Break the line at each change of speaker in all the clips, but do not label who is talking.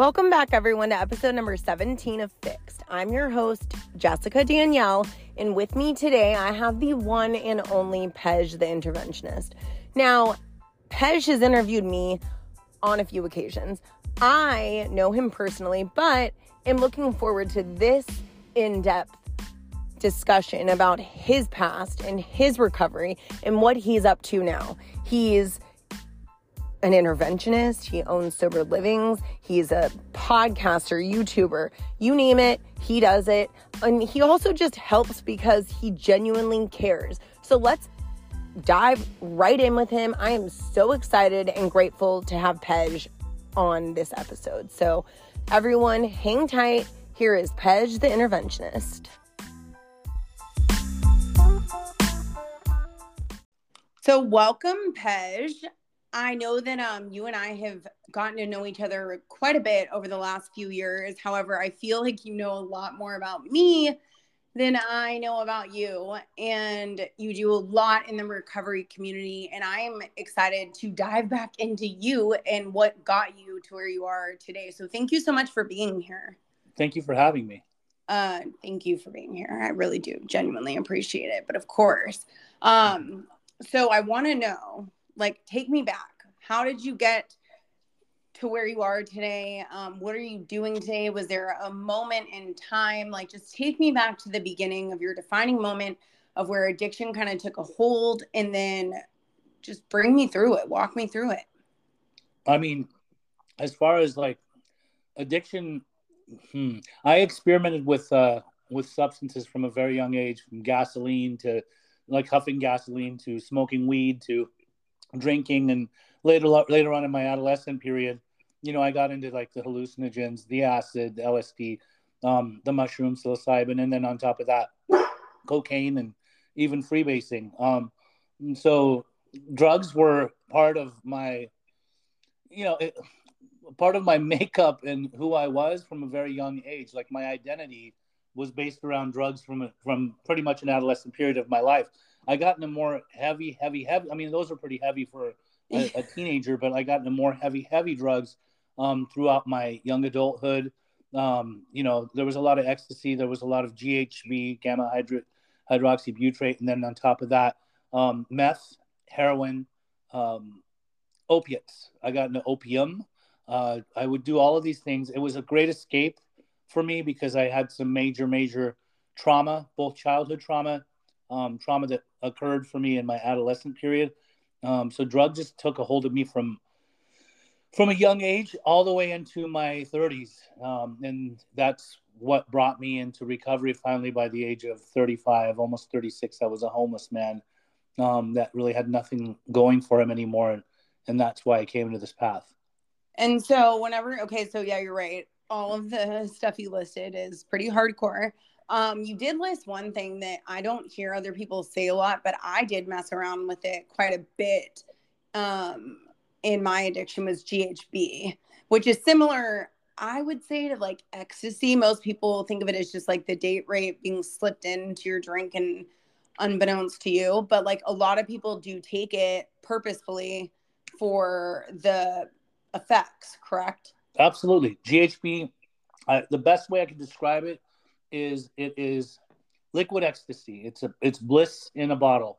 Welcome back, everyone, to episode number 17 of Fixed. I'm your host, Jessica Danielle, and with me today, I have the one and only Pej, the interventionist. Now, Pej has interviewed me on a few occasions. I know him personally, but am looking forward to this in depth discussion about his past and his recovery and what he's up to now. He's an interventionist, he owns sober livings, he's a podcaster, YouTuber, you name it, he does it. And he also just helps because he genuinely cares. So let's dive right in with him. I am so excited and grateful to have Pej on this episode. So everyone hang tight. Here is Pej the interventionist. So welcome Pej. I know that um you and I have gotten to know each other quite a bit over the last few years. However, I feel like you know a lot more about me than I know about you and you do a lot in the recovery community and I am excited to dive back into you and what got you to where you are today. So thank you so much for being here.
Thank you for having me.
Uh thank you for being here. I really do genuinely appreciate it. But of course, um so I want to know like take me back. How did you get to where you are today? Um, what are you doing today? Was there a moment in time like just take me back to the beginning of your defining moment of where addiction kind of took a hold and then just bring me through it. Walk me through it.
I mean as far as like addiction hmm, i experimented with uh with substances from a very young age from gasoline to like huffing gasoline to smoking weed to drinking and later later on in my adolescent period you know i got into like the hallucinogens the acid the lsd um, the mushroom psilocybin and then on top of that cocaine and even freebasing. Um, so drugs were part of my you know it, part of my makeup and who i was from a very young age. Like my identity was based around drugs from from pretty much an adolescent period of my life I got into more heavy, heavy, heavy. I mean, those are pretty heavy for a, a teenager, but I got into more heavy, heavy drugs um, throughout my young adulthood. Um, you know, there was a lot of ecstasy, there was a lot of GHB, gamma hydro- hydroxybutyrate, and then on top of that, um, meth, heroin, um, opiates. I got into opium. Uh, I would do all of these things. It was a great escape for me because I had some major, major trauma, both childhood trauma um, trauma that occurred for me in my adolescent period. Um, so drugs just took a hold of me from from a young age all the way into my 30s, um, and that's what brought me into recovery. Finally, by the age of 35, almost 36, I was a homeless man um, that really had nothing going for him anymore, and, and that's why I came into this path.
And so, whenever okay, so yeah, you're right. All of the stuff you listed is pretty hardcore. Um, you did list one thing that I don't hear other people say a lot, but I did mess around with it quite a bit. Um, in my addiction was GHB, which is similar, I would say, to like ecstasy. Most people think of it as just like the date rape being slipped into your drink and unbeknownst to you. But like a lot of people do take it purposefully for the effects, correct?
Absolutely. GHB, uh, the best way I can describe it is it is liquid ecstasy. It's a it's bliss in a bottle.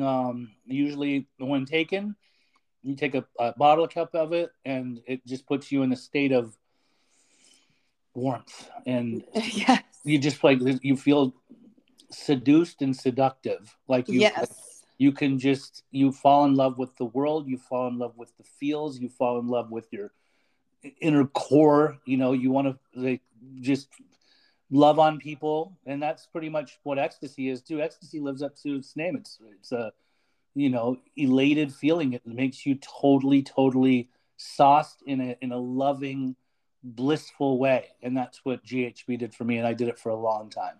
Um, usually, when taken, you take a, a bottle cup of it, and it just puts you in a state of warmth, and yes. you just like you feel seduced and seductive. Like you,
yes.
you can just you fall in love with the world. You fall in love with the feels. You fall in love with your inner core. You know, you want to like just love on people, and that's pretty much what ecstasy is too. Ecstasy lives up to its name. It's it's a you know elated feeling. It makes you totally totally sauced in a in a loving, blissful way, and that's what GHB did for me, and I did it for a long time.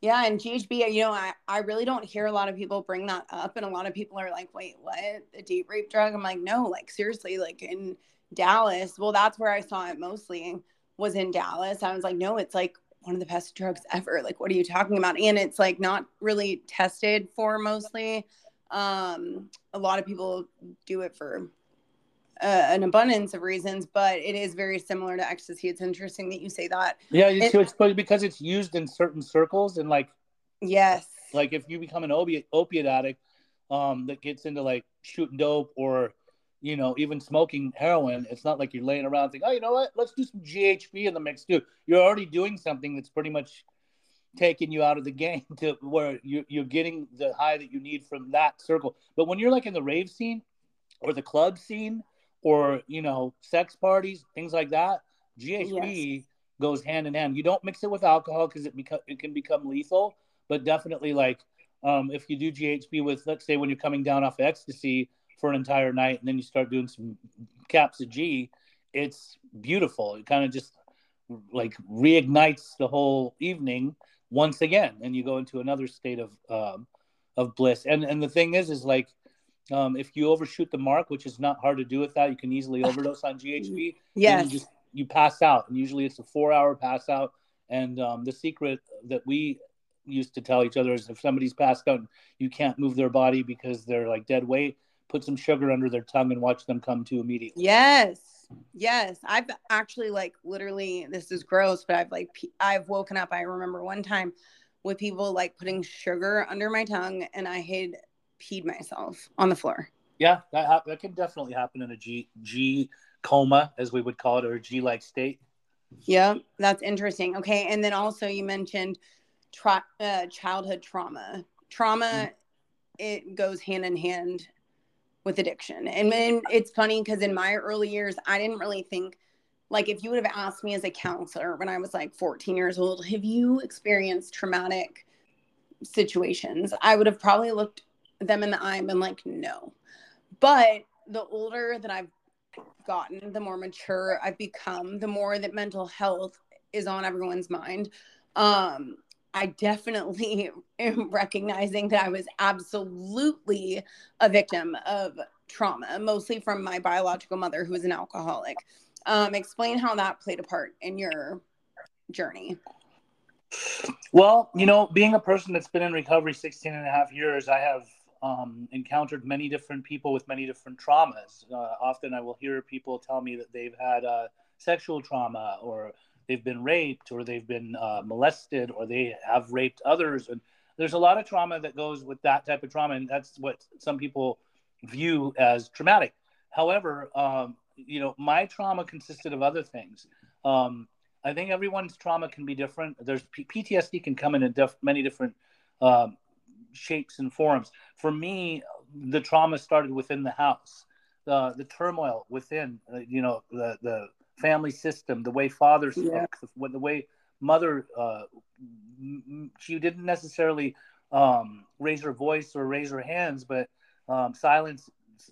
Yeah, and GHB, you know, I, I really don't hear a lot of people bring that up. And a lot of people are like, wait, what? A deep rape drug? I'm like, no, like seriously, like in Dallas. Well, that's where I saw it mostly was in Dallas. I was like, no, it's like one of the best drugs ever. Like, what are you talking about? And it's like not really tested for mostly. Um, a lot of people do it for uh, an abundance of reasons, but it is very similar to ecstasy. It's interesting that you say that.
Yeah, it's, it, it's because it's used in certain circles and like
yes,
like if you become an opiate opiate addict um, that gets into like shooting dope or you know even smoking heroin, it's not like you're laying around thinking, oh, you know what, let's do some GHB in the mix too. You're already doing something that's pretty much taking you out of the game to where you, you're getting the high that you need from that circle. But when you're like in the rave scene or the club scene or you know sex parties, things like that, GHB yes. goes hand in hand. You don't mix it with alcohol because it it can become lethal. But definitely, like um, if you do GHB with, let's say, when you're coming down off ecstasy for an entire night, and then you start doing some caps of G, it's beautiful. It kind of just like reignites the whole evening once again, and you go into another state of um, of bliss. And and the thing is, is like um, if you overshoot the mark, which is not hard to do with that, you can easily overdose on GHB.
Yes.
You just you pass out, and usually it's a four hour pass out. And um, the secret that we used to tell each other is if somebody's passed out, you can't move their body because they're like dead weight. Put some sugar under their tongue and watch them come to immediately.
Yes. Yes, I've actually like literally this is gross, but I've like I've woken up. I remember one time with people like putting sugar under my tongue and I had peed myself on the floor.
Yeah, that ha- that can definitely happen in a G G coma as we would call it or a G like state.
Yeah, that's interesting. Okay, and then also you mentioned tra- uh, childhood trauma. Trauma mm. it goes hand in hand with addiction. And, and it's funny because in my early years, I didn't really think like if you would have asked me as a counselor when I was like 14 years old, have you experienced traumatic situations? I would have probably looked them in the eye and been like, no. But the older that I've gotten, the more mature I've become, the more that mental health is on everyone's mind. Um, I definitely am recognizing that I was absolutely a victim of trauma, mostly from my biological mother, who was an alcoholic. Um, explain how that played a part in your journey.
Well, you know, being a person that's been in recovery 16 and a half years, I have um, encountered many different people with many different traumas. Uh, often I will hear people tell me that they've had uh, sexual trauma or they've been raped or they've been uh, molested or they have raped others. And there's a lot of trauma that goes with that type of trauma and that's what some people view as traumatic. However um, you know my trauma consisted of other things. Um, i think everyone's trauma can be different. There's P- ptsd can come in def- many different um, shapes and forms. For me the trauma started within the house. The the turmoil within uh, you know the the family system, the way fathers, yeah. the, the, way mother, uh, she didn't necessarily um, raise her voice or raise her hands, but um, silence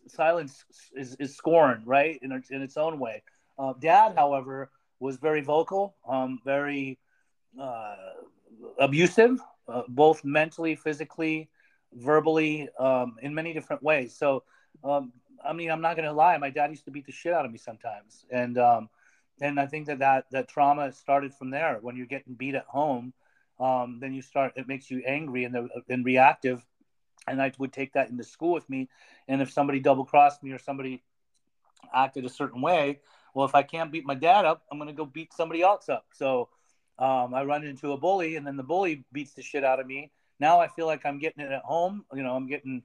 silence is, is scorn, right, in, in its own way. Uh, Dad, however, was very vocal, um, very uh, abusive, uh, both mentally, physically, verbally, um, in many different ways. So, um, I mean, I'm not going to lie. My dad used to beat the shit out of me sometimes, and um, and I think that, that that trauma started from there. When you're getting beat at home, um, then you start. It makes you angry and the, and reactive. And I would take that into school with me. And if somebody double crossed me or somebody acted a certain way, well, if I can't beat my dad up, I'm going to go beat somebody else up. So um, I run into a bully, and then the bully beats the shit out of me. Now I feel like I'm getting it at home. You know, I'm getting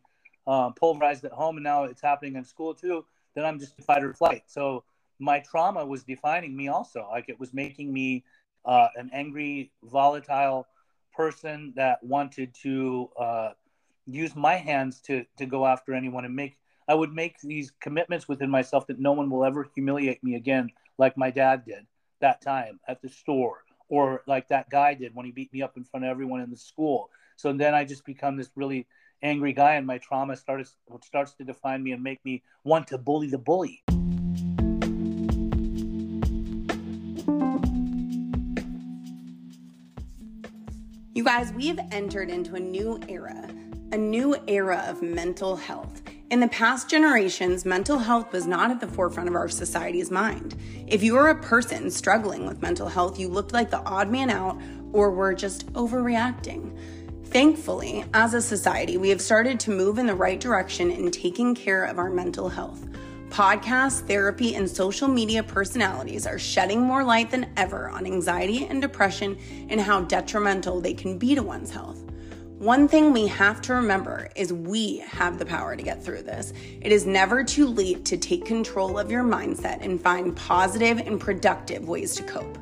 uh, pulverized at home, and now it's happening in school too. Then I'm just fight or flight. So my trauma was defining me also. Like it was making me uh, an angry, volatile person that wanted to uh, use my hands to to go after anyone and make. I would make these commitments within myself that no one will ever humiliate me again, like my dad did that time at the store, or like that guy did when he beat me up in front of everyone in the school. So then I just become this really angry guy, and my trauma starts starts to define me and make me want to bully the bully.
You guys, we've entered into a new era, a new era of mental health. In the past generations, mental health was not at the forefront of our society's mind. If you were a person struggling with mental health, you looked like the odd man out or were just overreacting. Thankfully, as a society, we have started to move in the right direction in taking care of our mental health. Podcasts, therapy, and social media personalities are shedding more light than ever on anxiety and depression and how detrimental they can be to one's health. One thing we have to remember is we have the power to get through this. It is never too late to take control of your mindset and find positive and productive ways to cope.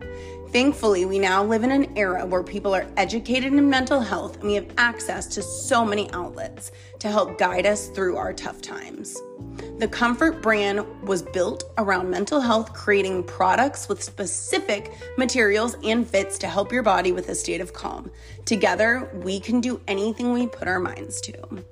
Thankfully, we now live in an era where people are educated in mental health and we have access to so many outlets to help guide us through our tough times. The Comfrt brand was built around mental health, creating products with specific materials and fits to help your body with a state of calm. Together, we can do anything we put our minds to.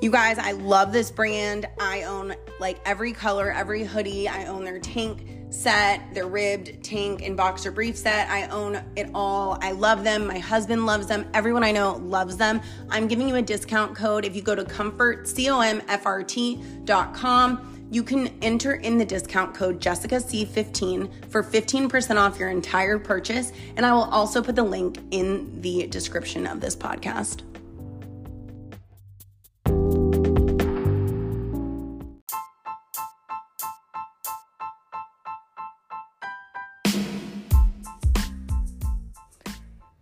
You guys, I love this brand. I own like every color, every hoodie. I own their tank set, their ribbed tank and boxer brief set. I own it all. I love them. My husband loves them. Everyone I know loves them. I'm giving you a discount code if you go to comfrt, C-O-M-F-R-T.com. You can enter in the discount code Jessica C15 for 15% off your entire purchase. And I will also put the link in the description of this podcast.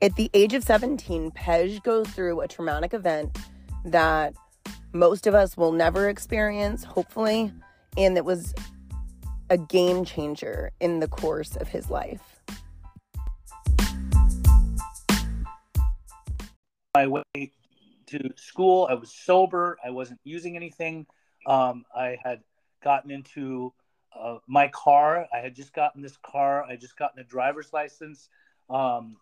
At the age of 17, Pej goes through a traumatic event that most of us will never experience, hopefully, and that was a game changer in the course of his life.
My way to school, I was sober. I wasn't using anything. Um, I had gotten into uh, my car. I had just gotten this car. I just gotten a driver's license. Um,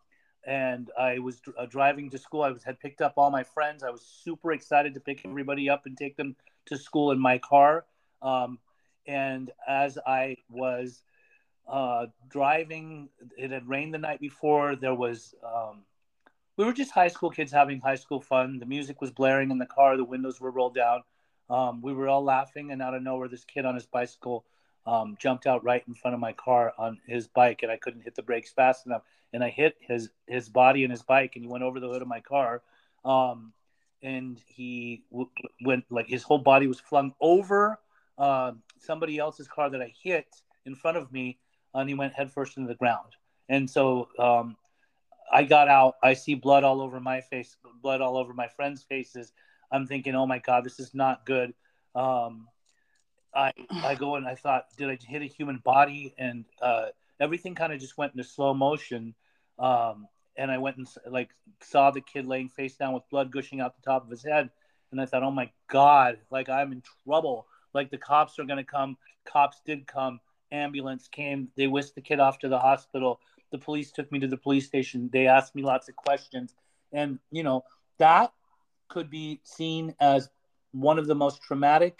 and I was uh, driving to school. I was had picked up all my friends. I was super excited to pick everybody up and take them to school in my car. Um, and as I was uh, driving, it had rained the night before. There was um, we were just high school kids having high school fun. The music was blaring in the car. The windows were rolled down. Um, we were all laughing, and out of nowhere, this kid on his bicycle um, jumped out right in front of my car on his bike, and I couldn't hit the brakes fast enough and I hit his his body and his bike, and he went over the hood of my car, um, and he w- went like his whole body was flung over uh, somebody else's car that I hit in front of me, and he went headfirst into the ground. And so um, I got out. I see blood all over my face, blood all over my friends' faces. I'm thinking, oh my god, this is not good. Um, I I go and I thought, did I hit a human body? And uh, everything kind of just went into slow motion. Um, and I went and like saw the kid laying face down with blood gushing out the top of his head, and I thought, oh my god, like I'm in trouble. Like the cops are gonna come. Cops did come. Ambulance came. They whisked the kid off to the hospital. The police took me to the police station. They asked me lots of questions, and you know that could be seen as one of the most traumatic.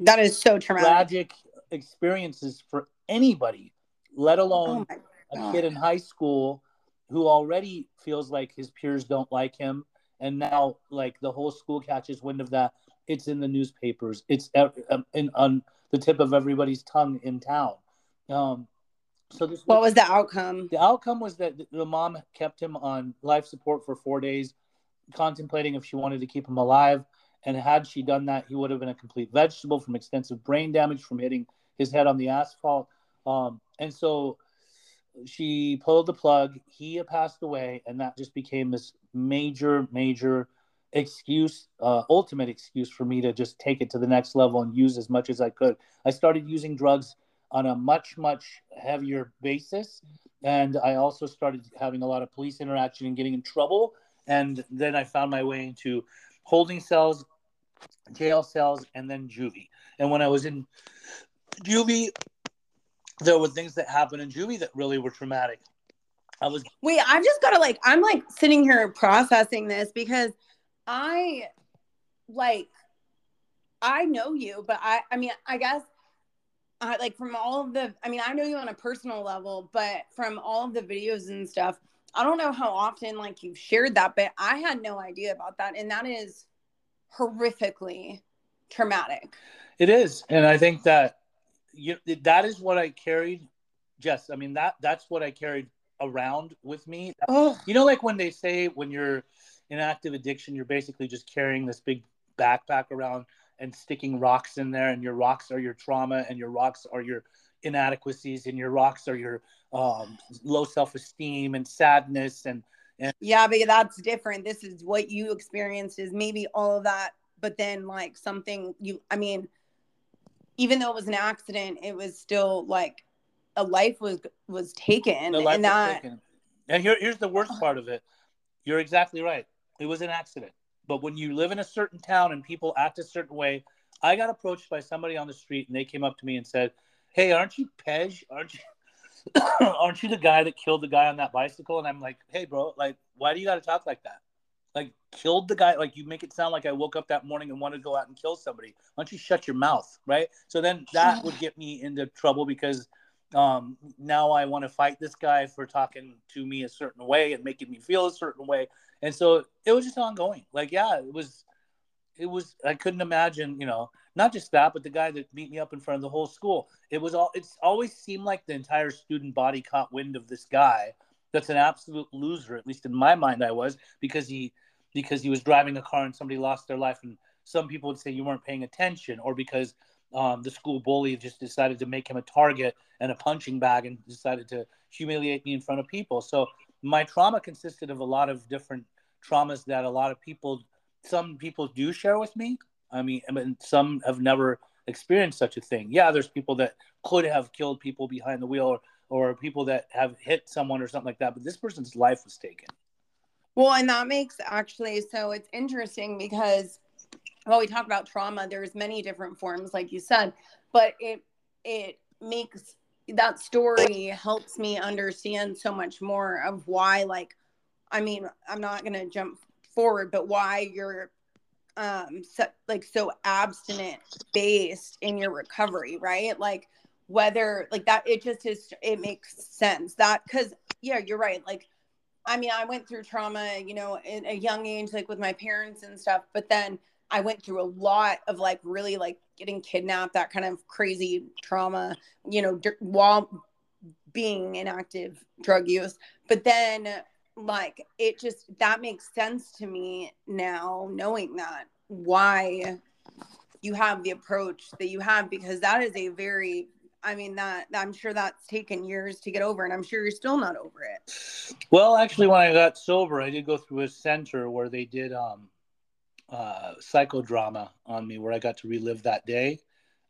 That is so traumatic.
Tragic experiences for anybody let alone oh a kid in high school who already feels like his peers don't like him. And now like the whole school catches wind of that. It's in the newspapers. It's um, in, on the tip of everybody's tongue in town. Um, so this
what was the outcome?
The outcome was that the mom kept him on life support for four days contemplating if she wanted to keep him alive and had she done that he would have been a complete vegetable from extensive brain damage from hitting his head on the asphalt um, and so she pulled the plug. He passed away, and that just became this major, major excuse, uh, ultimate excuse for me to just take it to the next level and use as much as I could. I started using drugs on a much, much heavier basis. And I also started having a lot of police interaction and getting in trouble. And then I found my way into holding cells, jail cells, and then juvie. And when I was in juvie, there were things that happened in juvie that really were traumatic. I was
wait. I've just got to like. I'm like sitting here processing this because I like I know you, but I I mean I guess I like from all of the I mean I know you on a personal level, but from all of the videos and stuff, I don't know how often like you've shared that, but I had no idea about that, and that is horrifically traumatic.
It is, and I think that you that is what I carried. Jess, I mean that that's what I carried around with me. Oh. You know, like when they say when you're in active addiction, you're basically just carrying this big backpack around and sticking rocks in there and your rocks are your trauma and your rocks are your inadequacies and your rocks are your um, low self-esteem and sadness and, and
yeah but that's different. This is what you experienced is maybe all of that but then like something you i mean even though it was an accident it was still like a life was was taken life and that taken.
and here, here's the worst part of it. You're exactly right. It was an accident. But when you live in a certain town and people act a certain way i got approached by somebody on the street and they came up to me and said hey aren't you pej? Aren't you aren't you the guy that killed the guy on that bicycle and i'm like hey bro like why do you got to talk like that like killed the guy like you make it sound like i woke up that morning and wanted to go out and kill somebody why don't you shut your mouth right so then that would get me into trouble because um, now I want to fight this guy for talking to me a certain way and making me feel a certain way. And so it was just ongoing. Like, yeah, it was, it was, I couldn't imagine, you know, not just that, but the guy that beat me up in front of the whole school. It was all, it's always seemed like the entire student body caught wind of this guy that's an absolute loser, at least in my mind, I was because he, because he was driving a car and somebody lost their life. And some people would say you weren't paying attention or because um, the school bully just decided to make him a target and a punching bag and decided to humiliate me in front of people. So my trauma consisted of a lot of different traumas that a lot of people, some people do share with me. I mean, I mean some have never experienced such a thing. Yeah, there's people that could have killed people behind the wheel or, or people that have hit someone or something like that, but this person's life was taken.
Well, and that makes actually so it's interesting because while we talk about trauma there's many different forms like you said but it it makes that story helps me understand so much more of why like i mean i'm not going to jump forward but why you're um so, like so abstinent based in your recovery right like whether like that it just is it makes sense that because yeah you're right like i mean i went through trauma you know in a young age like with my parents and stuff but then I went through a lot of like really like getting kidnapped, that kind of crazy trauma, you know, d- while being in active drug use. But then, like, it just that makes sense to me now, knowing that why you have the approach that you have, because that is a very I mean that I'm sure that's taken years to get over, and I'm sure you're still not over it.
Well, actually, when I got sober, I did go through a center where they did um, uh, psychodrama on me where I got to relive that day.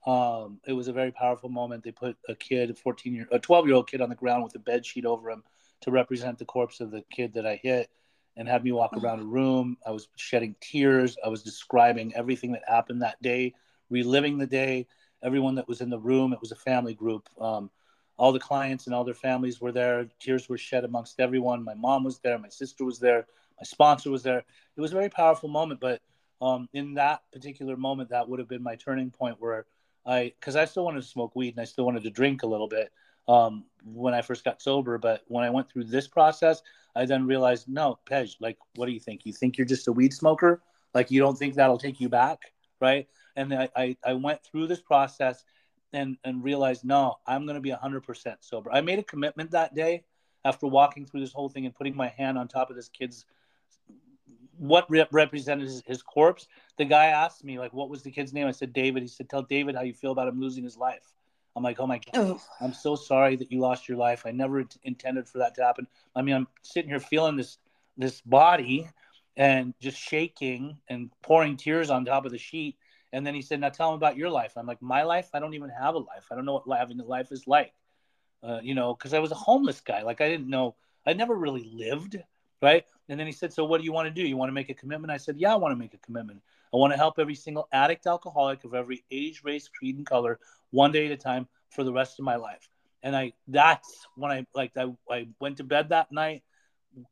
Um, it was a very powerful moment. They put a kid, a 14 year, a 12 year old kid on the ground with a bed sheet over him to represent the corpse of the kid that I hit and had me walk mm. around a room. I was shedding tears. I was describing everything that happened that day, reliving the day. Everyone that was in the room, it was a family group. Um, all the clients and all their families were there. Tears were shed amongst everyone. My mom was there. My sister was there. My sponsor was there. It was a very powerful moment, but um, in that particular moment, that would have been my turning point where I, because I still wanted to smoke weed and I still wanted to drink a little bit um, when I first got sober. But when I went through this process, I then realized, no, Pej, like, what do you think? You think you're just a weed smoker? Like, you don't think that'll take you back, right? And I, I, I went through this process and and realized, no, I'm going to be 100% sober. I made a commitment that day after walking through this whole thing and putting my hand on top of this kid's what rep- represented his, his, corpse. The guy asked me like, "What was the kid's name?" I said, "David." He said, "Tell David how you feel about him losing his life." I'm like, "Oh my god. I'm so sorry that you lost your life. I never t- intended for that to happen." I mean, I'm sitting here feeling this this body and just shaking and pouring tears on top of the sheet. And then he said, "Now tell him about your life." I'm like, "My life? I don't even have a life. I don't know what having a life is like." Uh, you know, because I was a homeless guy. Like I didn't know. I never really lived right? And then he said, So what do you want to do? You want to make a commitment? I said, Yeah, I want to make a commitment. I want to help every single addict alcoholic of every age, race, creed, and color one day at a time for the rest of my life. And I that's when I like I, I went to bed that night,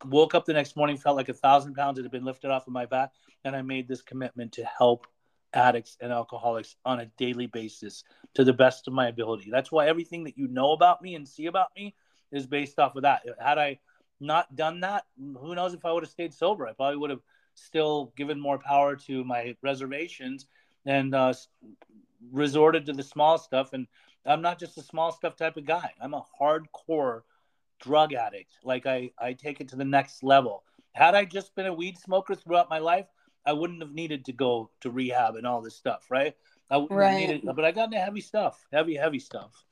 woke up the next morning, felt like a thousand pounds had been lifted off of my back, and I made this commitment to help addicts and alcoholics on a daily basis to the best of my ability. That's why everything that you know about me and see about me is based off of that. Had I not done that, who knows if I would have stayed sober? I probably would have still given more power to my reservations and uh, resorted to the small stuff. And I'm not just a small stuff type of guy. I'm a hardcore drug addict. Like I, I take it to the next level. Had I just been a weed smoker throughout my life, I wouldn't have needed to go to rehab and all this stuff, right? I wouldn't
Right.
needed, but I got into heavy stuff, heavy, heavy stuff.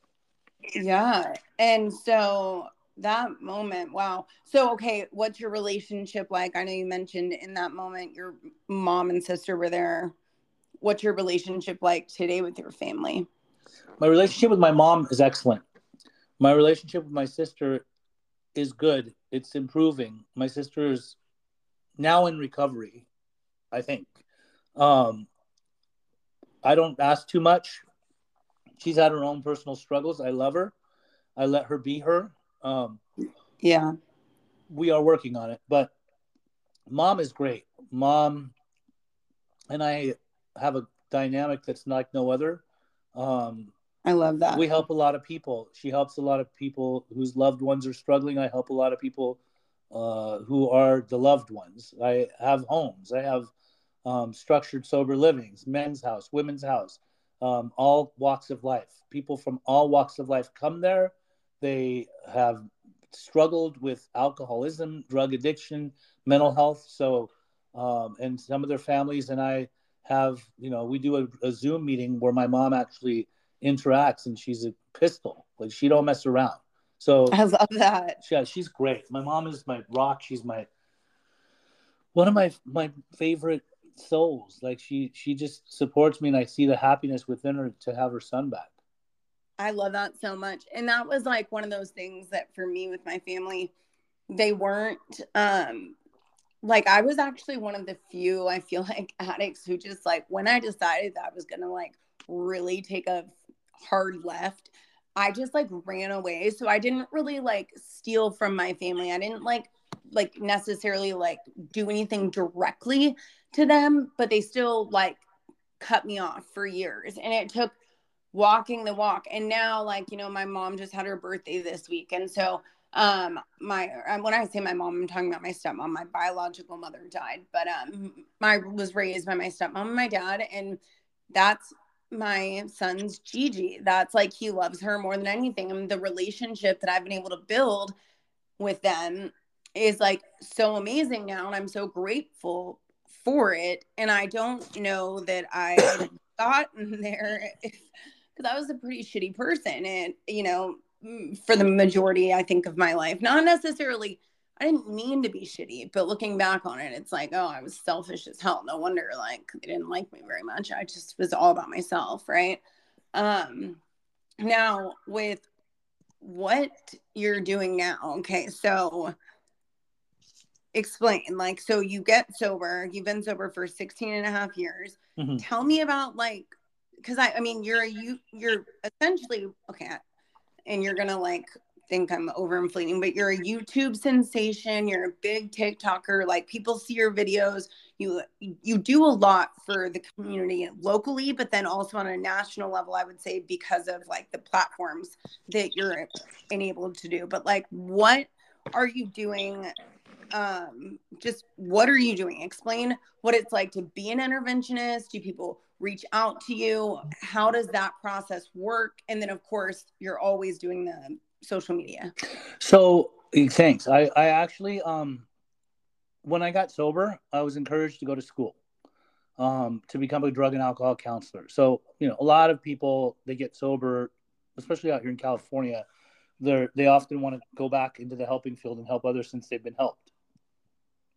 Yeah. And so that moment, wow. So, okay, what's your relationship like? I know you mentioned in that moment your mom and sister were there. What's your relationship like today with your family?
My relationship with my mom is excellent. My relationship with my sister is good. It's improving. My sister is now in recovery, I think. Um, I don't ask too much. She's had her own personal struggles. I love her. I let her be her. Um,
Yeah.
we are working on it, but mom is great. Mom and I have a dynamic that's like no other. Um,
I love that.
we help a lot of people. She helps a lot of people whose loved ones are struggling. I help a lot of people uh, who are the loved ones. I have homes. I have um, structured sober livings, men's house, women's house, um, all walks of life. People from all walks of life come there. They have struggled with alcoholism, drug addiction, mental health. So, um, and some of their families and I have, you know, we do a, a Zoom meeting where my mom actually interacts and she's a pistol. Like she don't mess around. So
I love that.
yeah she's great. My mom is my rock. She's my one of my my favorite souls. Like she she just supports me and i see the happiness within her to have her son back.
I love that so much. And that was like one of those things that for me with my family, they weren't um like I was actually one of the few I feel like addicts who just like when I decided that I was gonna like really take a hard left, I just like ran away. So I didn't really like steal from my family. I didn't like like necessarily like do anything directly to them, but they still like cut me off for years. And it took walking the walk and now like you know my mom just had her birthday this week and so um my um, when i say my mom i'm talking about my stepmom. My biological mother died but um my was raised by my stepmom and my dad and that's my son's gigi. That's like he loves her more than anything and the relationship that i've been able to build with them is like so amazing now and i'm so grateful for it and i don't know that i gotten there because I was a pretty shitty person, and you know, for the majority, I think of my life, not necessarily. I didn't mean to be shitty, but looking back on it, it's like, oh, I was selfish as hell. No wonder, like, they didn't like me very much. I just was all about myself, right? Um, now with what you're doing now, okay, so explain like so you get sober you've been sober for 16 and a half years
Mhm.
tell me about like because I, I mean, you're a you, you're essentially okay, and you're gonna like think I'm overinflating, but you're a YouTube sensation. You're a big TikToker. Like people see your videos. You you do a lot for the community locally, but then also on a national level. I would say because of like the platforms that you're enabled to do. But like, what are you doing? Um, just what are you doing? Explain what it's like to be an interventionist. Do people reach out to you? How does that process work? And then of course you're always doing the social media.
So thanks. I i actually um when i got sober i was encouraged to go to school um to become a drug and alcohol counselor. So you know a lot of people they get sober especially out here in california they're they often want to go back into the helping field and help others since they've been helped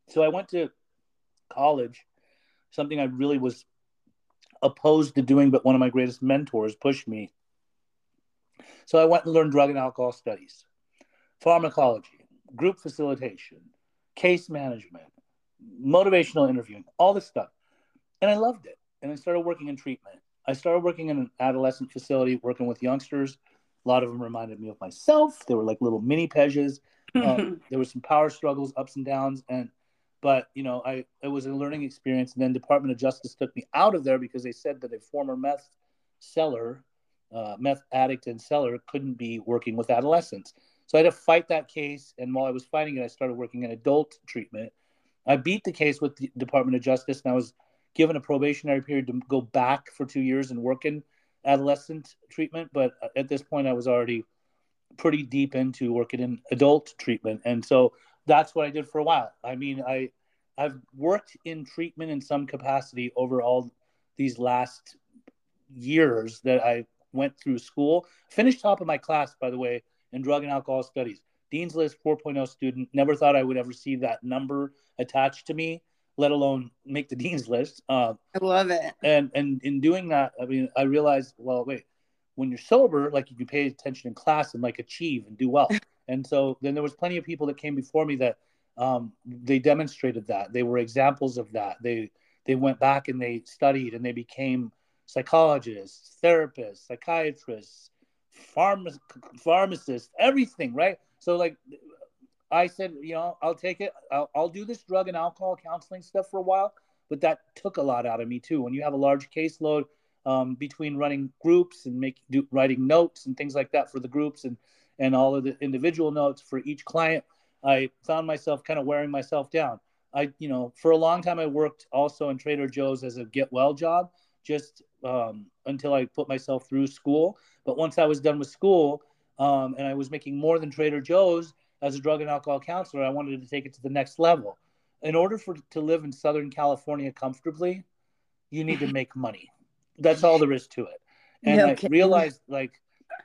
so i went to college something i really was opposed to doing, but one of my greatest mentors pushed me. So I went and learned drug and alcohol studies, pharmacology, group facilitation, case management, motivational interviewing, all this stuff. And I loved it. And I started working in treatment. I started working in an adolescent facility, working with youngsters. A lot of them reminded me of myself. They were like little mini Pejes. Um, there were some power struggles, ups and downs, and but you know, I it was a learning experience. And then Department of Justice took me out of there because they said that a former meth seller, uh, meth addict and seller, couldn't be working with adolescents. So I had to fight that case. And while I was fighting it, I started working in adult treatment. I beat the case with the Department of Justice, and I was given a probationary period to go back for two years and work in adolescent treatment. But at this point, I was already pretty deep into working in adult treatment, and so that's what I did for a while. I mean, I I've worked in treatment in some capacity over all these last years that I went through school. Finished top of my class, by the way, in drug and alcohol studies. Dean's List 4.0 student. Never thought I would ever see that number attached to me, let alone make the Dean's List. Uh,
I love it.
And and in doing that, I mean, I realized, well, wait, when you're sober, like you can pay attention in class and like achieve and do well. and so then there was plenty of people that came before me that um, they demonstrated that. They were examples of that. They they went back and they studied and they became psychologists, therapists, psychiatrists, pharma- pharmacists, everything, right? So like I said, you know, I'll take it. I'll, I'll do this drug and alcohol counseling stuff for a while, but that took a lot out of me too. When you have a large caseload um, between running groups and make do, writing notes and things like that for the groups and and all of the individual notes for each client, I found myself kind of wearing myself down. I, you know, for a long time I worked also in Trader Joe's as a get well job, just um, until I put myself through school. But once I was done with school um, and I was making more than Trader Joe's as a drug and alcohol counselor, I wanted to take it to the next level. In order for to live in Southern California comfortably, you need to make money. That's all there is to it. And no I realized like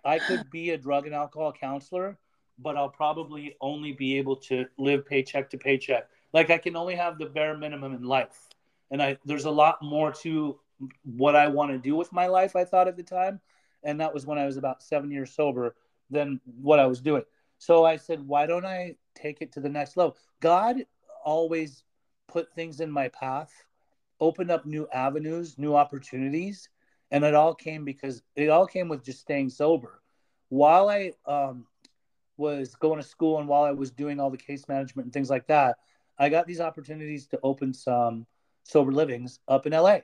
I could be a drug and alcohol counselor, but I'll probably only be able to live paycheck to paycheck. Like I can only have the bare minimum in life. And I there's a lot more to what I want to do with my life, I thought at the time. And that was when I was about seven years sober than what I was doing. So I said, why don't I take it to the next level? God always put things in my path, opened up new avenues, new opportunities. And it all came because it all came with just staying sober. While I um, was going to school and while I was doing all the case management and things like that, I got these opportunities to open some sober livings up in LA.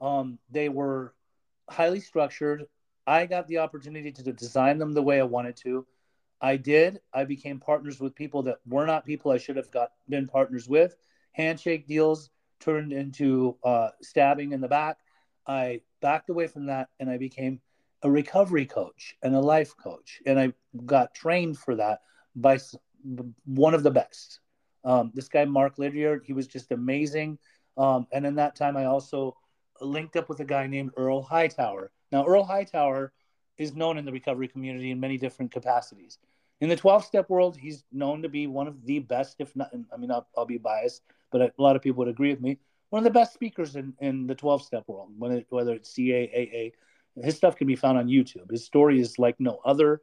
Um, they were highly structured. I got the opportunity to design them the way I wanted to. I did. I became partners with people that were not people I should have got been partners with. Handshake deals turned into uh, stabbing in the back. I backed away from that and I became a recovery coach and a life coach, and I got trained for that by one of the best. Um, this guy Mark Lydiard, he was just amazing. Um, and in that time, I also linked up with a guy named Earl Hightower. Now, Earl Hightower is known in the recovery community in many different capacities. In the 12 step world, he's known to be one of the best, if not, I mean, I'll, I'll be biased, but a lot of people would agree with me. One of the best speakers in, in the 12 step world, whether it's CAAA. His stuff can be found on YouTube. His story is like no other.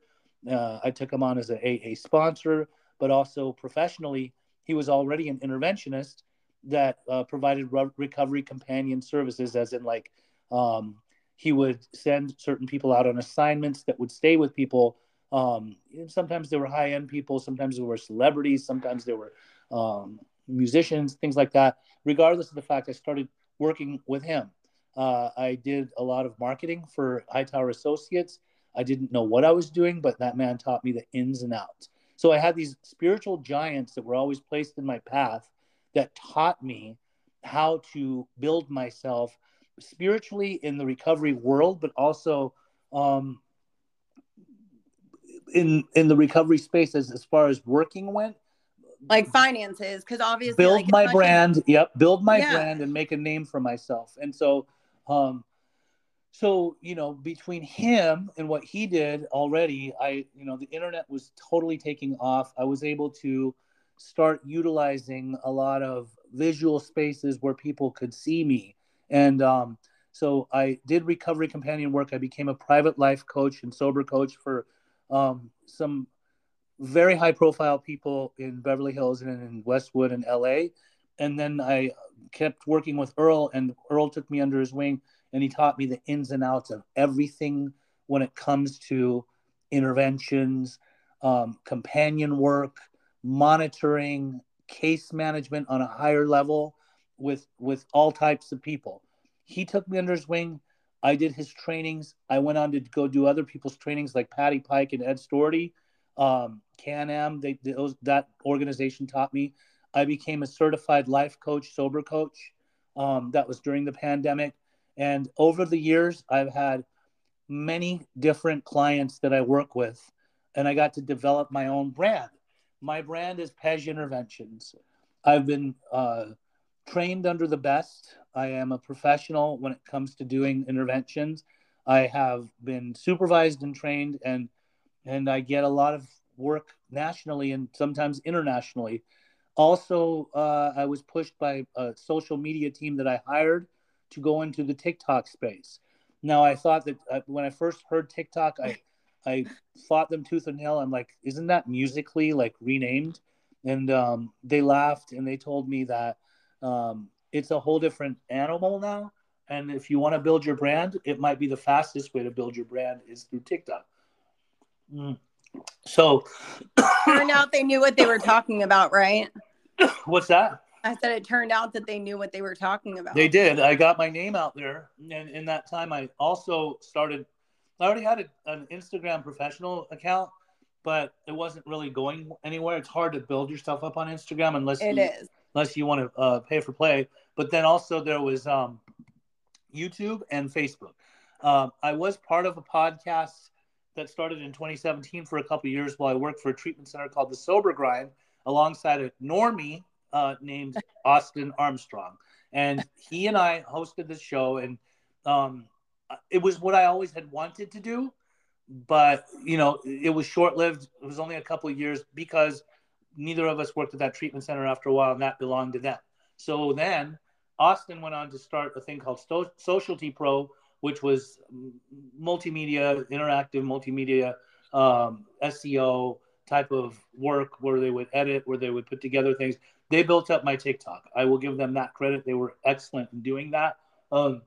Uh, I took him on as an AA sponsor, but also professionally, he was already an interventionist that uh, provided re- recovery companion services, as in like um, he would send certain people out on assignments that would stay with people. Um, sometimes they were high end people, sometimes they were celebrities, sometimes they were um, musicians, things like that. Regardless of the fact, I started working with him. Uh, I did a lot of marketing for Hightower Associates. I didn't know what I was doing, but that man taught me the ins and outs. So I had these spiritual giants that were always placed in my path that taught me how to build myself spiritually in the recovery world, but also um, in in the recovery space as, as far as working went.
Like finances, because obviously
build
like,
my brand. Yep, build my yeah. brand and make a name for myself. And so, um, so you know, between him and what he did already, I you know the internet was totally taking off. I was able to start utilizing a lot of visual spaces where people could see me. And um, so I did recovery companion work. I became a private life coach and sober coach for um, some very high profile people in Beverly Hills and in Westwood and LA. And then I kept working with Earl, and Earl took me under his wing and he taught me the ins and outs of everything when it comes to interventions, um, companion work, monitoring case management on a higher level with with all types of people. He took me under his wing. I did his trainings. I went on to go do other people's trainings like Patty Pike and Ed Storti, um, Can-Am. They, those, that organization taught me. I became a certified life coach, sober coach. Um, that was during the pandemic. And over the years, I've had many different clients that I work with, and I got to develop my own brand my brand is Pej Interventions. I've been uh, trained under the best. I am a professional when it comes to doing interventions. I have been supervised and trained, and and I get a lot of work nationally and sometimes internationally. Also, uh, I was pushed by a social media team that I hired to go into the TikTok space. Now, I thought that uh, when I first heard TikTok, I I fought them tooth and nail. I'm like, isn't that Musical.ly like renamed? And um, they laughed and they told me that um, it's a whole different animal now. And if you want to build your brand, it might be the fastest way to build your brand is through TikTok. Mm. So,
turned out they knew what they were talking about, right?
What's that?
I said it turned out that they knew what they were talking about.
They did. I got my name out there, and in that time, I also started. I already had a, an Instagram professional account, but it wasn't really going anywhere. It's hard to build yourself up on Instagram unless
it
you,
is.
unless you want to uh, pay for play. But then also there was um, YouTube and Facebook. Um, I was part of a podcast that started in 2017 for a couple years while I worked for a treatment center called the Sober Grind alongside a normie uh, named Austin Armstrong. And he and I hosted this show, and um, it was what I always had wanted to do. But, you know, it was short lived. It was only a couple of years because neither of us worked at that treatment center after a while, and that belonged to them. So then Austin went on to start a thing called Socialty Pro, which was multimedia, interactive multimedia, um, SEO type of work where they would edit, where they would put together things. They built up my TikTok. I will give them that credit. They were excellent in doing that. Um,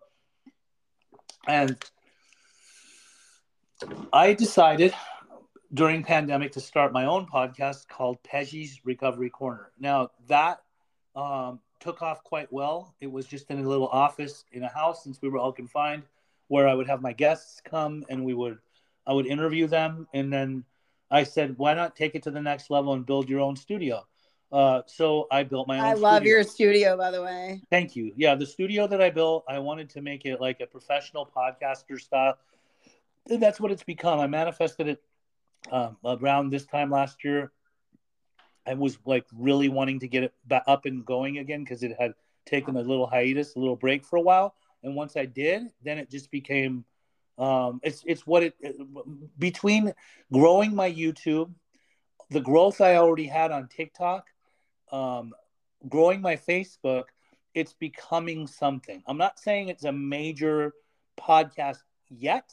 and I decided during pandemic to start my own podcast called Pej's Recovery Corner. Now that um, took off quite well. It was just in a little office in a house since we were all confined where I would have my guests come and we would I would interview them and then I said, why not take it to the next level and build your own studio? Uh, so I built my own.
I love studio. your studio, by the way.
Thank you. Yeah, the studio that I built, I wanted to make it like a professional podcaster style. And that's what it's become. I manifested it um, around this time last year. I was like really wanting to get it back up and going again because it had taken a little hiatus, a little break for a while and once I did, then it just became um, it's it's what it, between growing my YouTube, the growth I already had on TikTok, um, growing my Facebook, it's becoming something. I'm not saying it's a major podcast yet,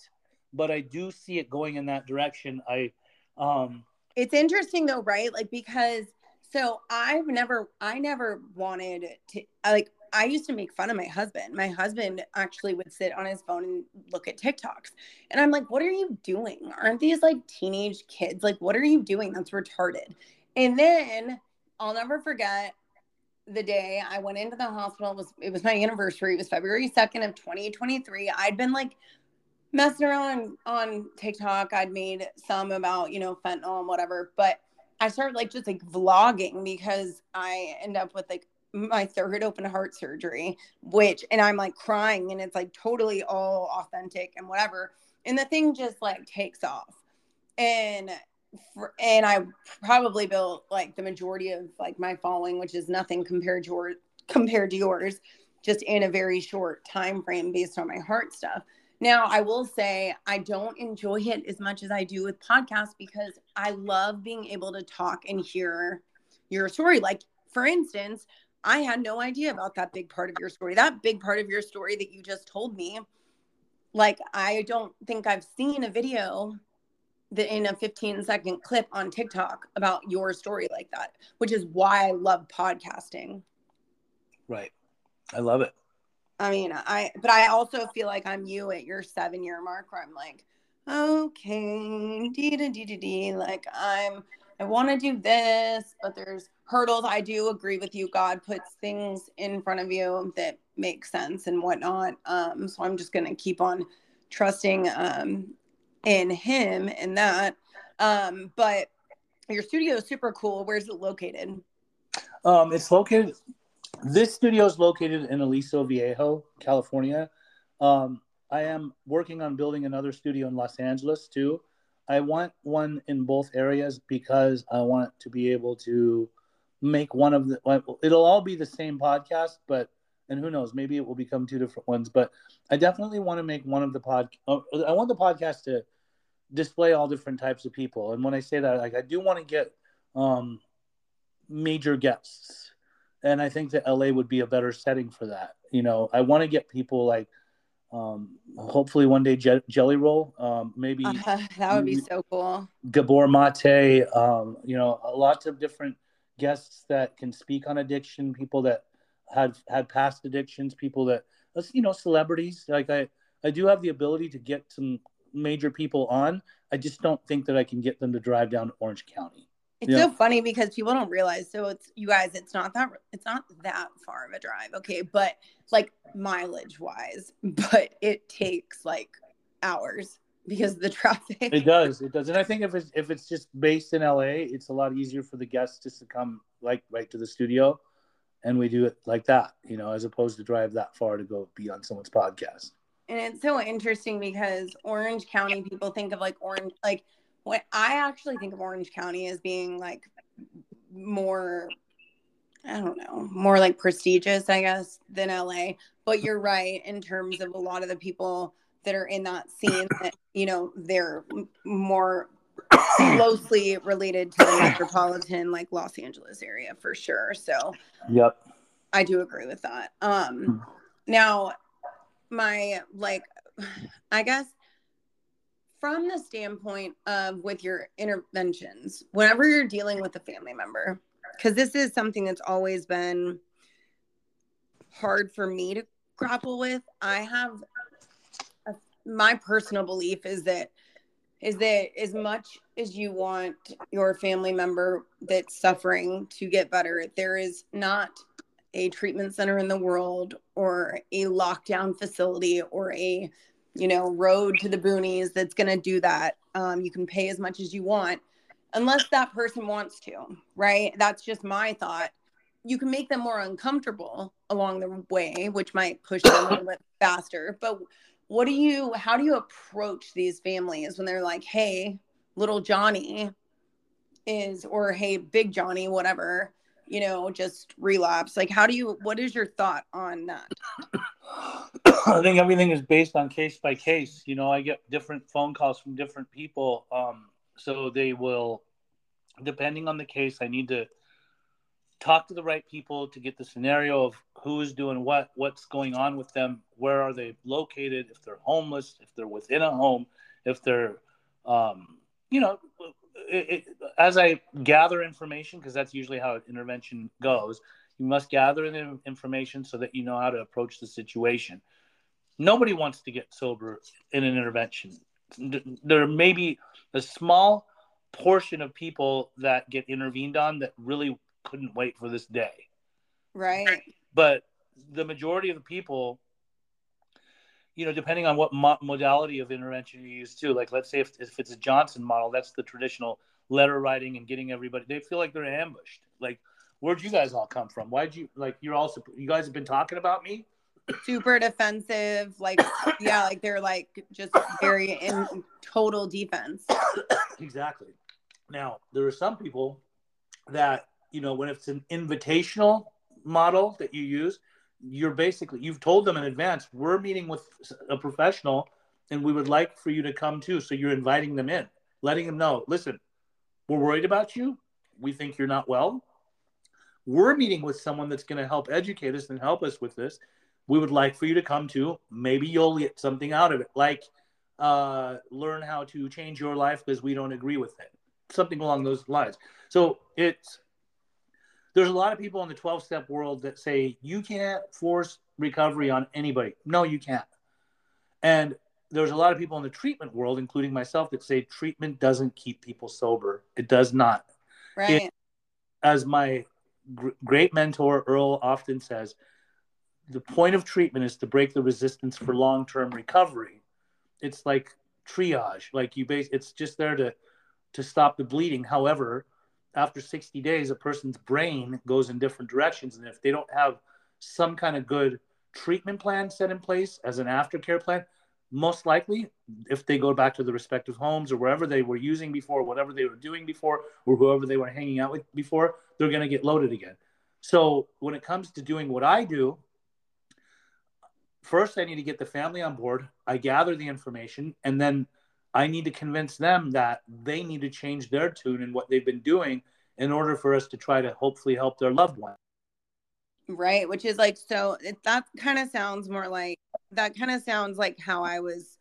but I do see it going in that direction. I um
it's interesting though, right? Like because so I've never I never wanted to like I used to make fun of my husband. My husband actually would sit on his phone and look at TikToks. And I'm like, what are you doing? Aren't these like teenage kids? Like, what are you doing? That's retarded. And then I'll never forget the day I went into the hospital. It was it was my anniversary. It was February 2nd of 2023. I'd been like messing around on, on TikTok. I'd made some about, you know, fentanyl and whatever, but I started like just like vlogging because I end up with like my third open heart surgery, which, and I'm like crying and it's like totally all authentic and whatever. And the thing just like takes off. And, for, and I probably built like the majority of like my following, which is nothing compared to your, compared to yours, just in a very short time frame based on my heart stuff. Now, I will say I don't enjoy it as much as I do with podcasts because I love being able to talk and hear your story. Like, for instance, I had no idea about that big part of your story. That big part of your story that you just told me, like, I don't think I've seen a video that in a 15 second clip on TikTok about your story like that, which is why I love podcasting.
Right. I love it.
I mean, I, but I also feel like I'm you at your seven year mark where I'm like, okay, dee dee dee dee, like I'm, I want to do this, but there's hurdles. I do agree with you. God puts things in front of you that make sense and whatnot. Um, so I'm just going to keep on trusting um, in Him and that. Um, but your studio is super cool. Where's it located?
Um, it's located. This studio is located in Aliso Viejo, California. Um, I am working on building another studio in Los Angeles too. I want one in both areas because I want to be able to make one of the. It'll all be the same podcast, but and who knows, maybe it will become two different ones. But I definitely want to make one of the pod. Uh, I want the podcast to display all different types of people. And when I say that, like I do want to get um, major guests, and I think that LA would be a better setting for that. You know, I want to get people like um, hopefully one day Je- Jelly Roll, um, maybe uh,
that would be so cool.
Gabor Mate, um, you know, lots of different guests that can speak on addiction, people that had had past addictions, people that uh, you know, celebrities. Like I, I do have the ability to get some major people on. I just don't think that I can get them to drive down to Orange County.
It's yeah. so funny because people don't realize. So it's you guys. It's not that. It's not that far of a drive. Okay, but like mileage wise, but it takes like hours because of the traffic.
It does. It does. And I think if it's if it's just based in LA, it's a lot easier for the guests just to come like right to the studio, and we do it like that. You know, as opposed to drive that far to go be on someone's podcast.
And it's so interesting because Orange County people think of like orange like what I actually think of Orange County as being like more I don't know, more like prestigious, I guess, than LA. But you're right in terms of a lot of the people that are in that scene that, you know, they're more closely related to the metropolitan, like Los Angeles area for sure. So,
yep.
I do agree with that. Um, now, my, like, I guess from the standpoint of with your interventions, whenever you're dealing with a family member, because this is something that's always been hard for me to grapple with. I have my personal belief is that is that as much as you want your family member that's suffering to get better, there is not a treatment center in the world or a lockdown facility or a you know, road to the boonies that's going to do that. Um, you can pay as much as you want, unless that person wants to, right? That's just my thought. You can make them more uncomfortable along the way, which might push them a little bit faster. But what do you, how do you approach these families when they're like, hey, little Johnny is, or hey, big Johnny, whatever, you know, just relapse? Like, how do you, what is your thought on that?
I think everything is based on case by case. You know, I get different phone calls from different people. Um, so they will, depending on the case, I need to talk to the right people to get the scenario of who is doing what, what's going on with them, where are they located, if they're homeless, if they're within a home, if they're, um, you know, it, it, as I gather information, because that's usually how intervention goes, you must gather the information so that you know how to approach the situation. Nobody wants to get sober in an intervention. There may be a small portion of people that get intervened on that really couldn't wait for this day.
Right.
But the majority of the people, you know, depending on what mo- modality of intervention you use too, like let's say if, if it's a Johnson model, that's the traditional letter writing and getting everybody, they feel like they're ambushed. Like, where'd you guys all come from? Why'd you, like, you're also, you guys have been talking about me?
super defensive like yeah like they're like just very in total defense
exactly now there are some people that you know when it's an invitational model that you use you're basically you've told them in advance we're meeting with a professional and we would like for you to come too. So you're inviting them in letting them know listen we're worried about you. We think you're not well. We're meeting with someone that's going to help educate us and help us with this. We would like for you to come to. Maybe you'll get something out of it, like uh, learn how to change your life because we don't agree with it, something along those lines. So it's there's a lot of people in the 12 step world that say you can't force recovery on anybody. No, you can't. And there's a lot of people in the treatment world, including myself, that say treatment doesn't keep people sober. It does not.
Right. It,
as my gr- great mentor Earl often says, the point of treatment is to break the resistance for long-term recovery it's like triage like you base it's just there to to stop the bleeding however after 60 days a person's brain goes in different directions and if they don't have some kind of good treatment plan set in place as an aftercare plan most likely if they go back to the respective homes or wherever they were using before whatever they were doing before or whoever they were hanging out with before they're going to get loaded again. So when it comes to doing what I do, first I need to get the family on board. I gather the information, and then I need to convince them that they need to change their tune and what they've been doing in order for us to try to hopefully help their loved one.
Right, which is like so it, that kind of sounds more like that kind of sounds like how I was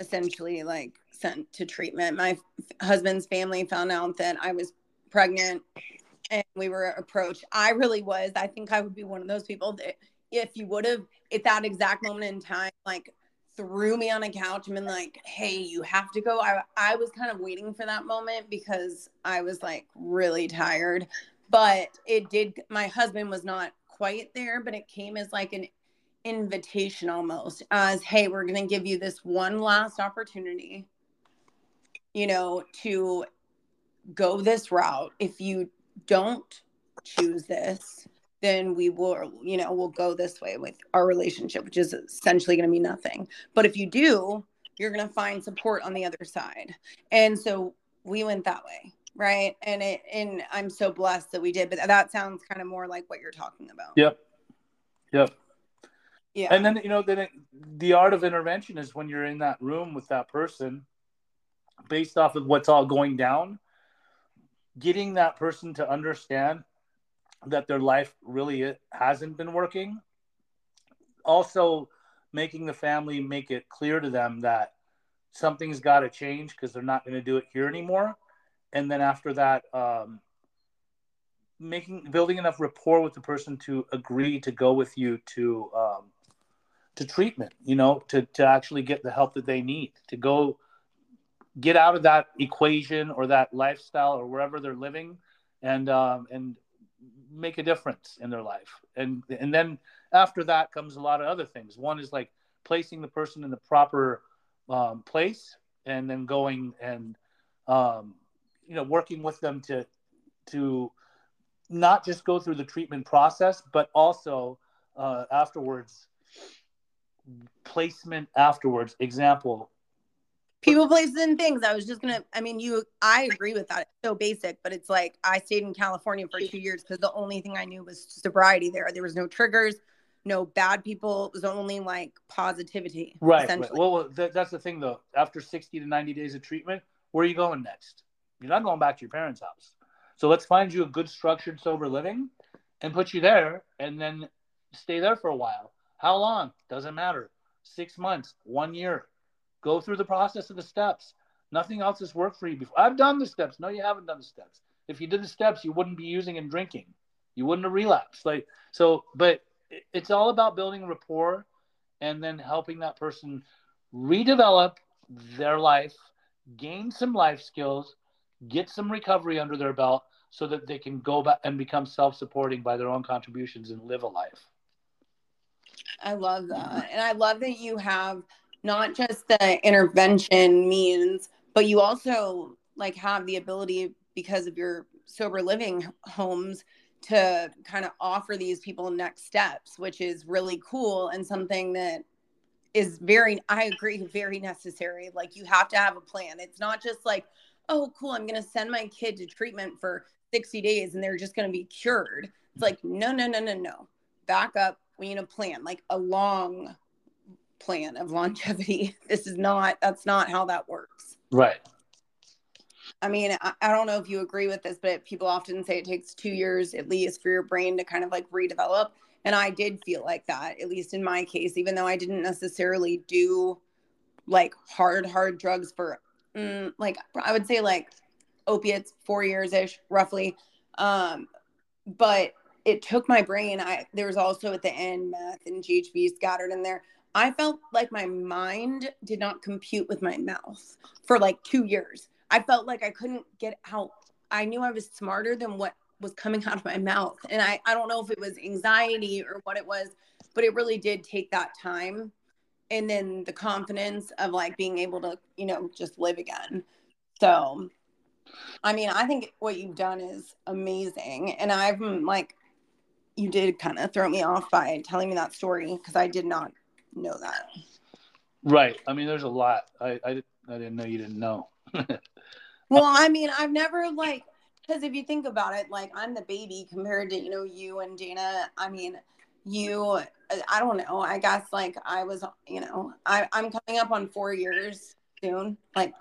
essentially like sent to treatment. My f- husband's family found out that I was pregnant and we were approached. I really was. I think I would be one of those people that if you would have at that exact moment in time like threw me on a couch and been like, "Hey, you have to go." I I was kind of waiting for that moment because I was like really tired. But it did my husband was not quite there, but it came as like an invitation almost as, "Hey, we're going to give you this one last opportunity." You know, to go this route. If you don't choose this, then we will, you know, we'll go this way with our relationship, which is essentially going to be nothing. But if you do, you're going to find support on the other side. And so we went that way. Right. And it, and I'm so blessed that we did, but that sounds kind of more like what you're talking about.
Yep. Yep.
Yeah.
And then, you know, then it, the art of intervention is when you're in that room with that person, based off of what's all going down, getting that person to understand that their life really hasn't been working. Also, making the family make it clear to them that something's got to change because they're not going to do it here anymore. And then after that, um, making building enough rapport with the person to agree to go with you to um, to treatment. You know, to to actually get the help that they need to go get out of that equation or that lifestyle or wherever they're living, and um, and make a difference in their life. And and then after that comes a lot of other things. One is like placing the person in the proper um, place, and then going and um, you know working with them to to not just go through the treatment process, but also uh, afterwards placement afterwards. Example,
people places and things. I was just gonna i mean you i agree with that. It's so basic but it's like i stayed in california for two years because the only thing i knew was sobriety there. There was no triggers no bad people. It was only like positivity
right, right. well th- that's the thing though. After 60 to 90 days of treatment where are you going next? You're not going back to your parents house. So let's find you a good structured sober living and put you there and then stay there for a while. How long? Doesn't matter. Six months one year Go through the process of the steps. Nothing else has worked for you before. I've done the steps. No, you haven't done the steps. If you did the steps, you wouldn't be using and drinking. You wouldn't have relapsed. Like so, but it's all about building rapport and then helping that person redevelop their life, gain some life skills, get some recovery under their belt so that they can go back and become self-supporting by their own contributions and live a life.
I love that. And I love that you have not just the intervention means, but you also like have the ability because of your sober living homes to kind of offer these people next steps, which is really cool and something that is very, I agree, very necessary. Like you have to have a plan. It's not just like, oh, cool, I'm going to send my kid to treatment for 60 days and they're just going to be cured. It's like, no, no, no, no, no. Back up. We need a plan, like a long plan of longevity. This is not, that's not how that works.
Right.
I mean, I, I, don't know if you agree with this, but people often say it takes two years at least for your brain to kind of like redevelop. And I did feel like that, at least in my case, even though I didn't necessarily do like hard, hard drugs for mm, like, I would say like opiates, four years ish, roughly. Um, but it took my brain. I, there was also at the end meth and GHB scattered in there. I felt like my mind did not compute with my mouth for like two years. I felt like I couldn't get out. I knew I was smarter than what was coming out of my mouth. And I, I don't know if it was anxiety or what it was, but it really did take that time. And then the confidence of like being able to, you know, just live again. So, I mean, I think what you've done is amazing. And I'm like, you did kind of throw me off by telling me that story because I did not know that.
Right. I mean, there's a lot. I I, I didn't know you didn't know.
well, I mean, I've never like because if you think about it, like I'm the baby compared to you know you and Dana. I mean, you. I don't know. I guess like I was, you know, I I'm coming up on four years soon, like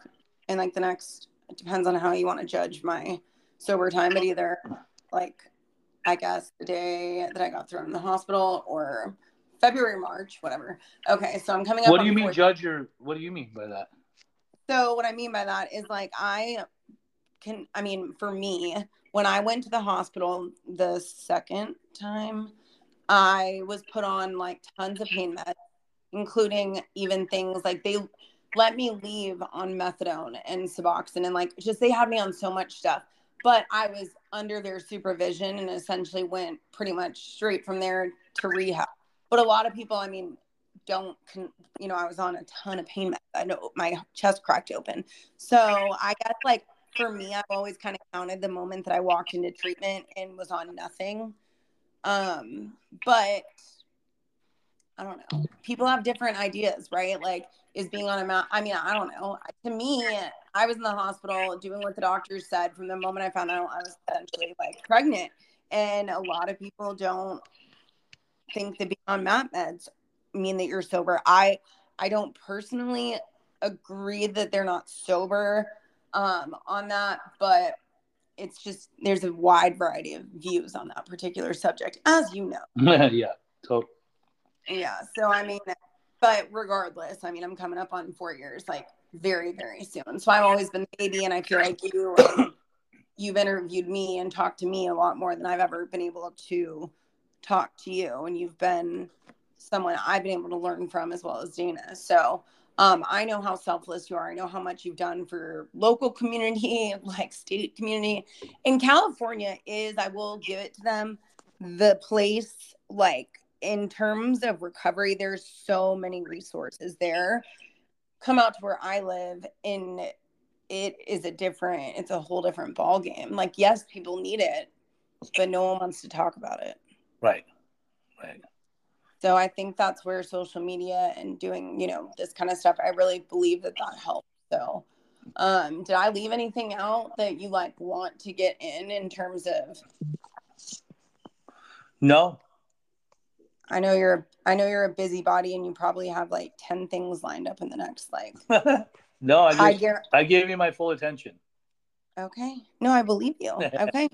in like the next. It depends on how you want to judge my sober time, but either like I guess the day that I got thrown in the hospital or February, March, whatever. Okay, so I'm coming up.
What do you mean, judge your? What do you mean by that?
So what I mean by that is like I can. I mean, for me, when I went to the hospital the second time, I was put on like tons of pain meds, including even things like they let me leave on methadone and Suboxone, and like just they had me on so much stuff. But I was under their supervision and essentially went pretty much straight from there to rehab. But a lot of people, I mean, don't, you know, I was on a ton of pain meds. I know my chest cracked open. So I guess like for me, I've always kind of counted the moment that I walked into treatment and was on nothing. Um, but I don't know. People have different ideas, right? Like, is being on a mount? I mean, I don't know. To me, I was in the hospital doing what the doctors said from the moment I found out I was essentially like pregnant. And a lot of people don't think that being on MAT meds mean that you're sober. I I don't personally agree that they're not sober um, on that, but it's just there's a wide variety of views on that particular subject, as you
know. yeah, totally.
Yeah. So I mean, but regardless, I mean, I'm coming up on four years, like very, very soon. So I've always been the baby, and I feel like you, you've interviewed me and talked to me a lot more than I've ever been able to talk to you, and you've been someone I've been able to learn from as well as Dana. So um, I know how selfless you are. I know how much you've done for local community, like state community. In California is, I will give it to them, the place like in terms of recovery, there's so many resources there. Come out to where I live and it is a different, it's a whole different ball game. Like, yes, people need it, but no one wants to talk about it.
Right. Right.
So I think that's where social media and doing, you know, this kind of stuff, I really believe that that helps. So, um, did I leave anything out that you like want to get in in terms of?
No,
I know you're I know you're a busybody and you probably have like 10 things lined up in the next like
No, I, just, I, gar- I gave you my full attention.
Okay. No, I believe you. Okay.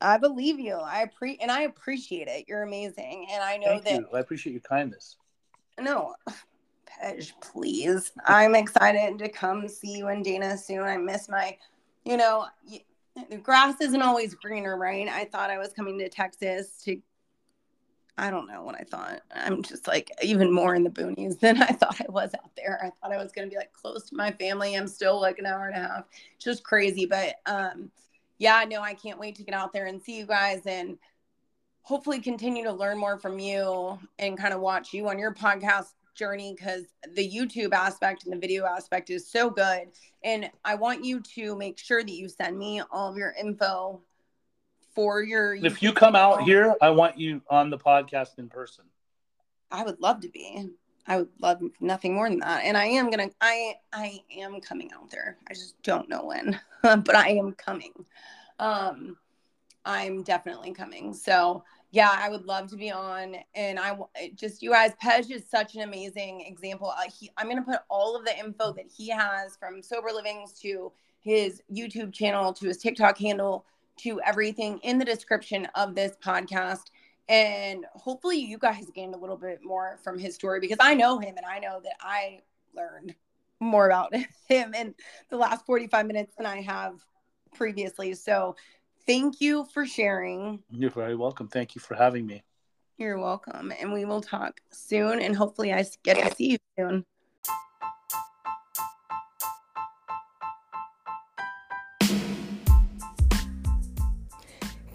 I believe you. I appreciate and I appreciate it. You're amazing. And I know
Thank
that
you. I appreciate your kindness.
No. Pej, please. I'm excited to come see you and Dana soon. I miss my, you know, the grass isn't always greener, right? I thought I was coming to Texas to I don't know what I thought. I'm just like even more in the boonies than I thought I was out there. I thought I was going to be like close to my family. I'm still like an hour and a half. It's just crazy. But um, yeah, no, I can't wait to get out there and see you guys and hopefully continue to learn more from you and kind of watch you on your podcast journey because the YouTube aspect and the video aspect is so good. And I want you to make sure that you send me all of your info for your.
If you come out here, I want you on the podcast in person.
I would love to be. I would love nothing more than that. And I am gonna. I I am coming out there. I just don't know when, but I am coming. Um, I'm definitely coming. So yeah, I would love to be on. And I just you guys, Pej is such an amazing example. Uh, he, I'm gonna put all of the info that he has from sober livings to his YouTube channel to his TikTok handle to everything in the description of this podcast. And hopefully, you guys gained a little bit more from his story because I know him and I know that I learned more about him in the last 45 minutes than I have previously. So, thank you for sharing.
You're very welcome. Thank you for having me.
You're welcome. And we will talk soon. And hopefully, I get to see you soon.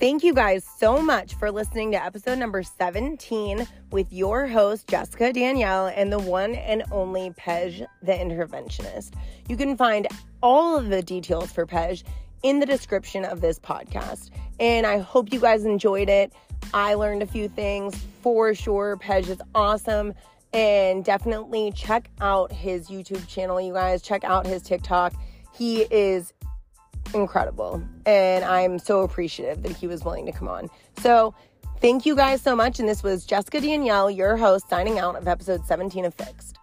Thank you guys so much for listening to episode number 17 with your host, Jessica Danielle, and the one and only Pej, the interventionist. You can find all of the details for Pej in the description of this podcast. And I hope you guys enjoyed it. I learned a few things for sure. Pej is awesome. And definitely check out his YouTube channel, you guys. Check out his TikTok. He is
incredible. And I'm so appreciative that he was willing to come on. So, thank you guys so much. And this was Jessica Danielle, your host, signing out of episode 17 of Fixed.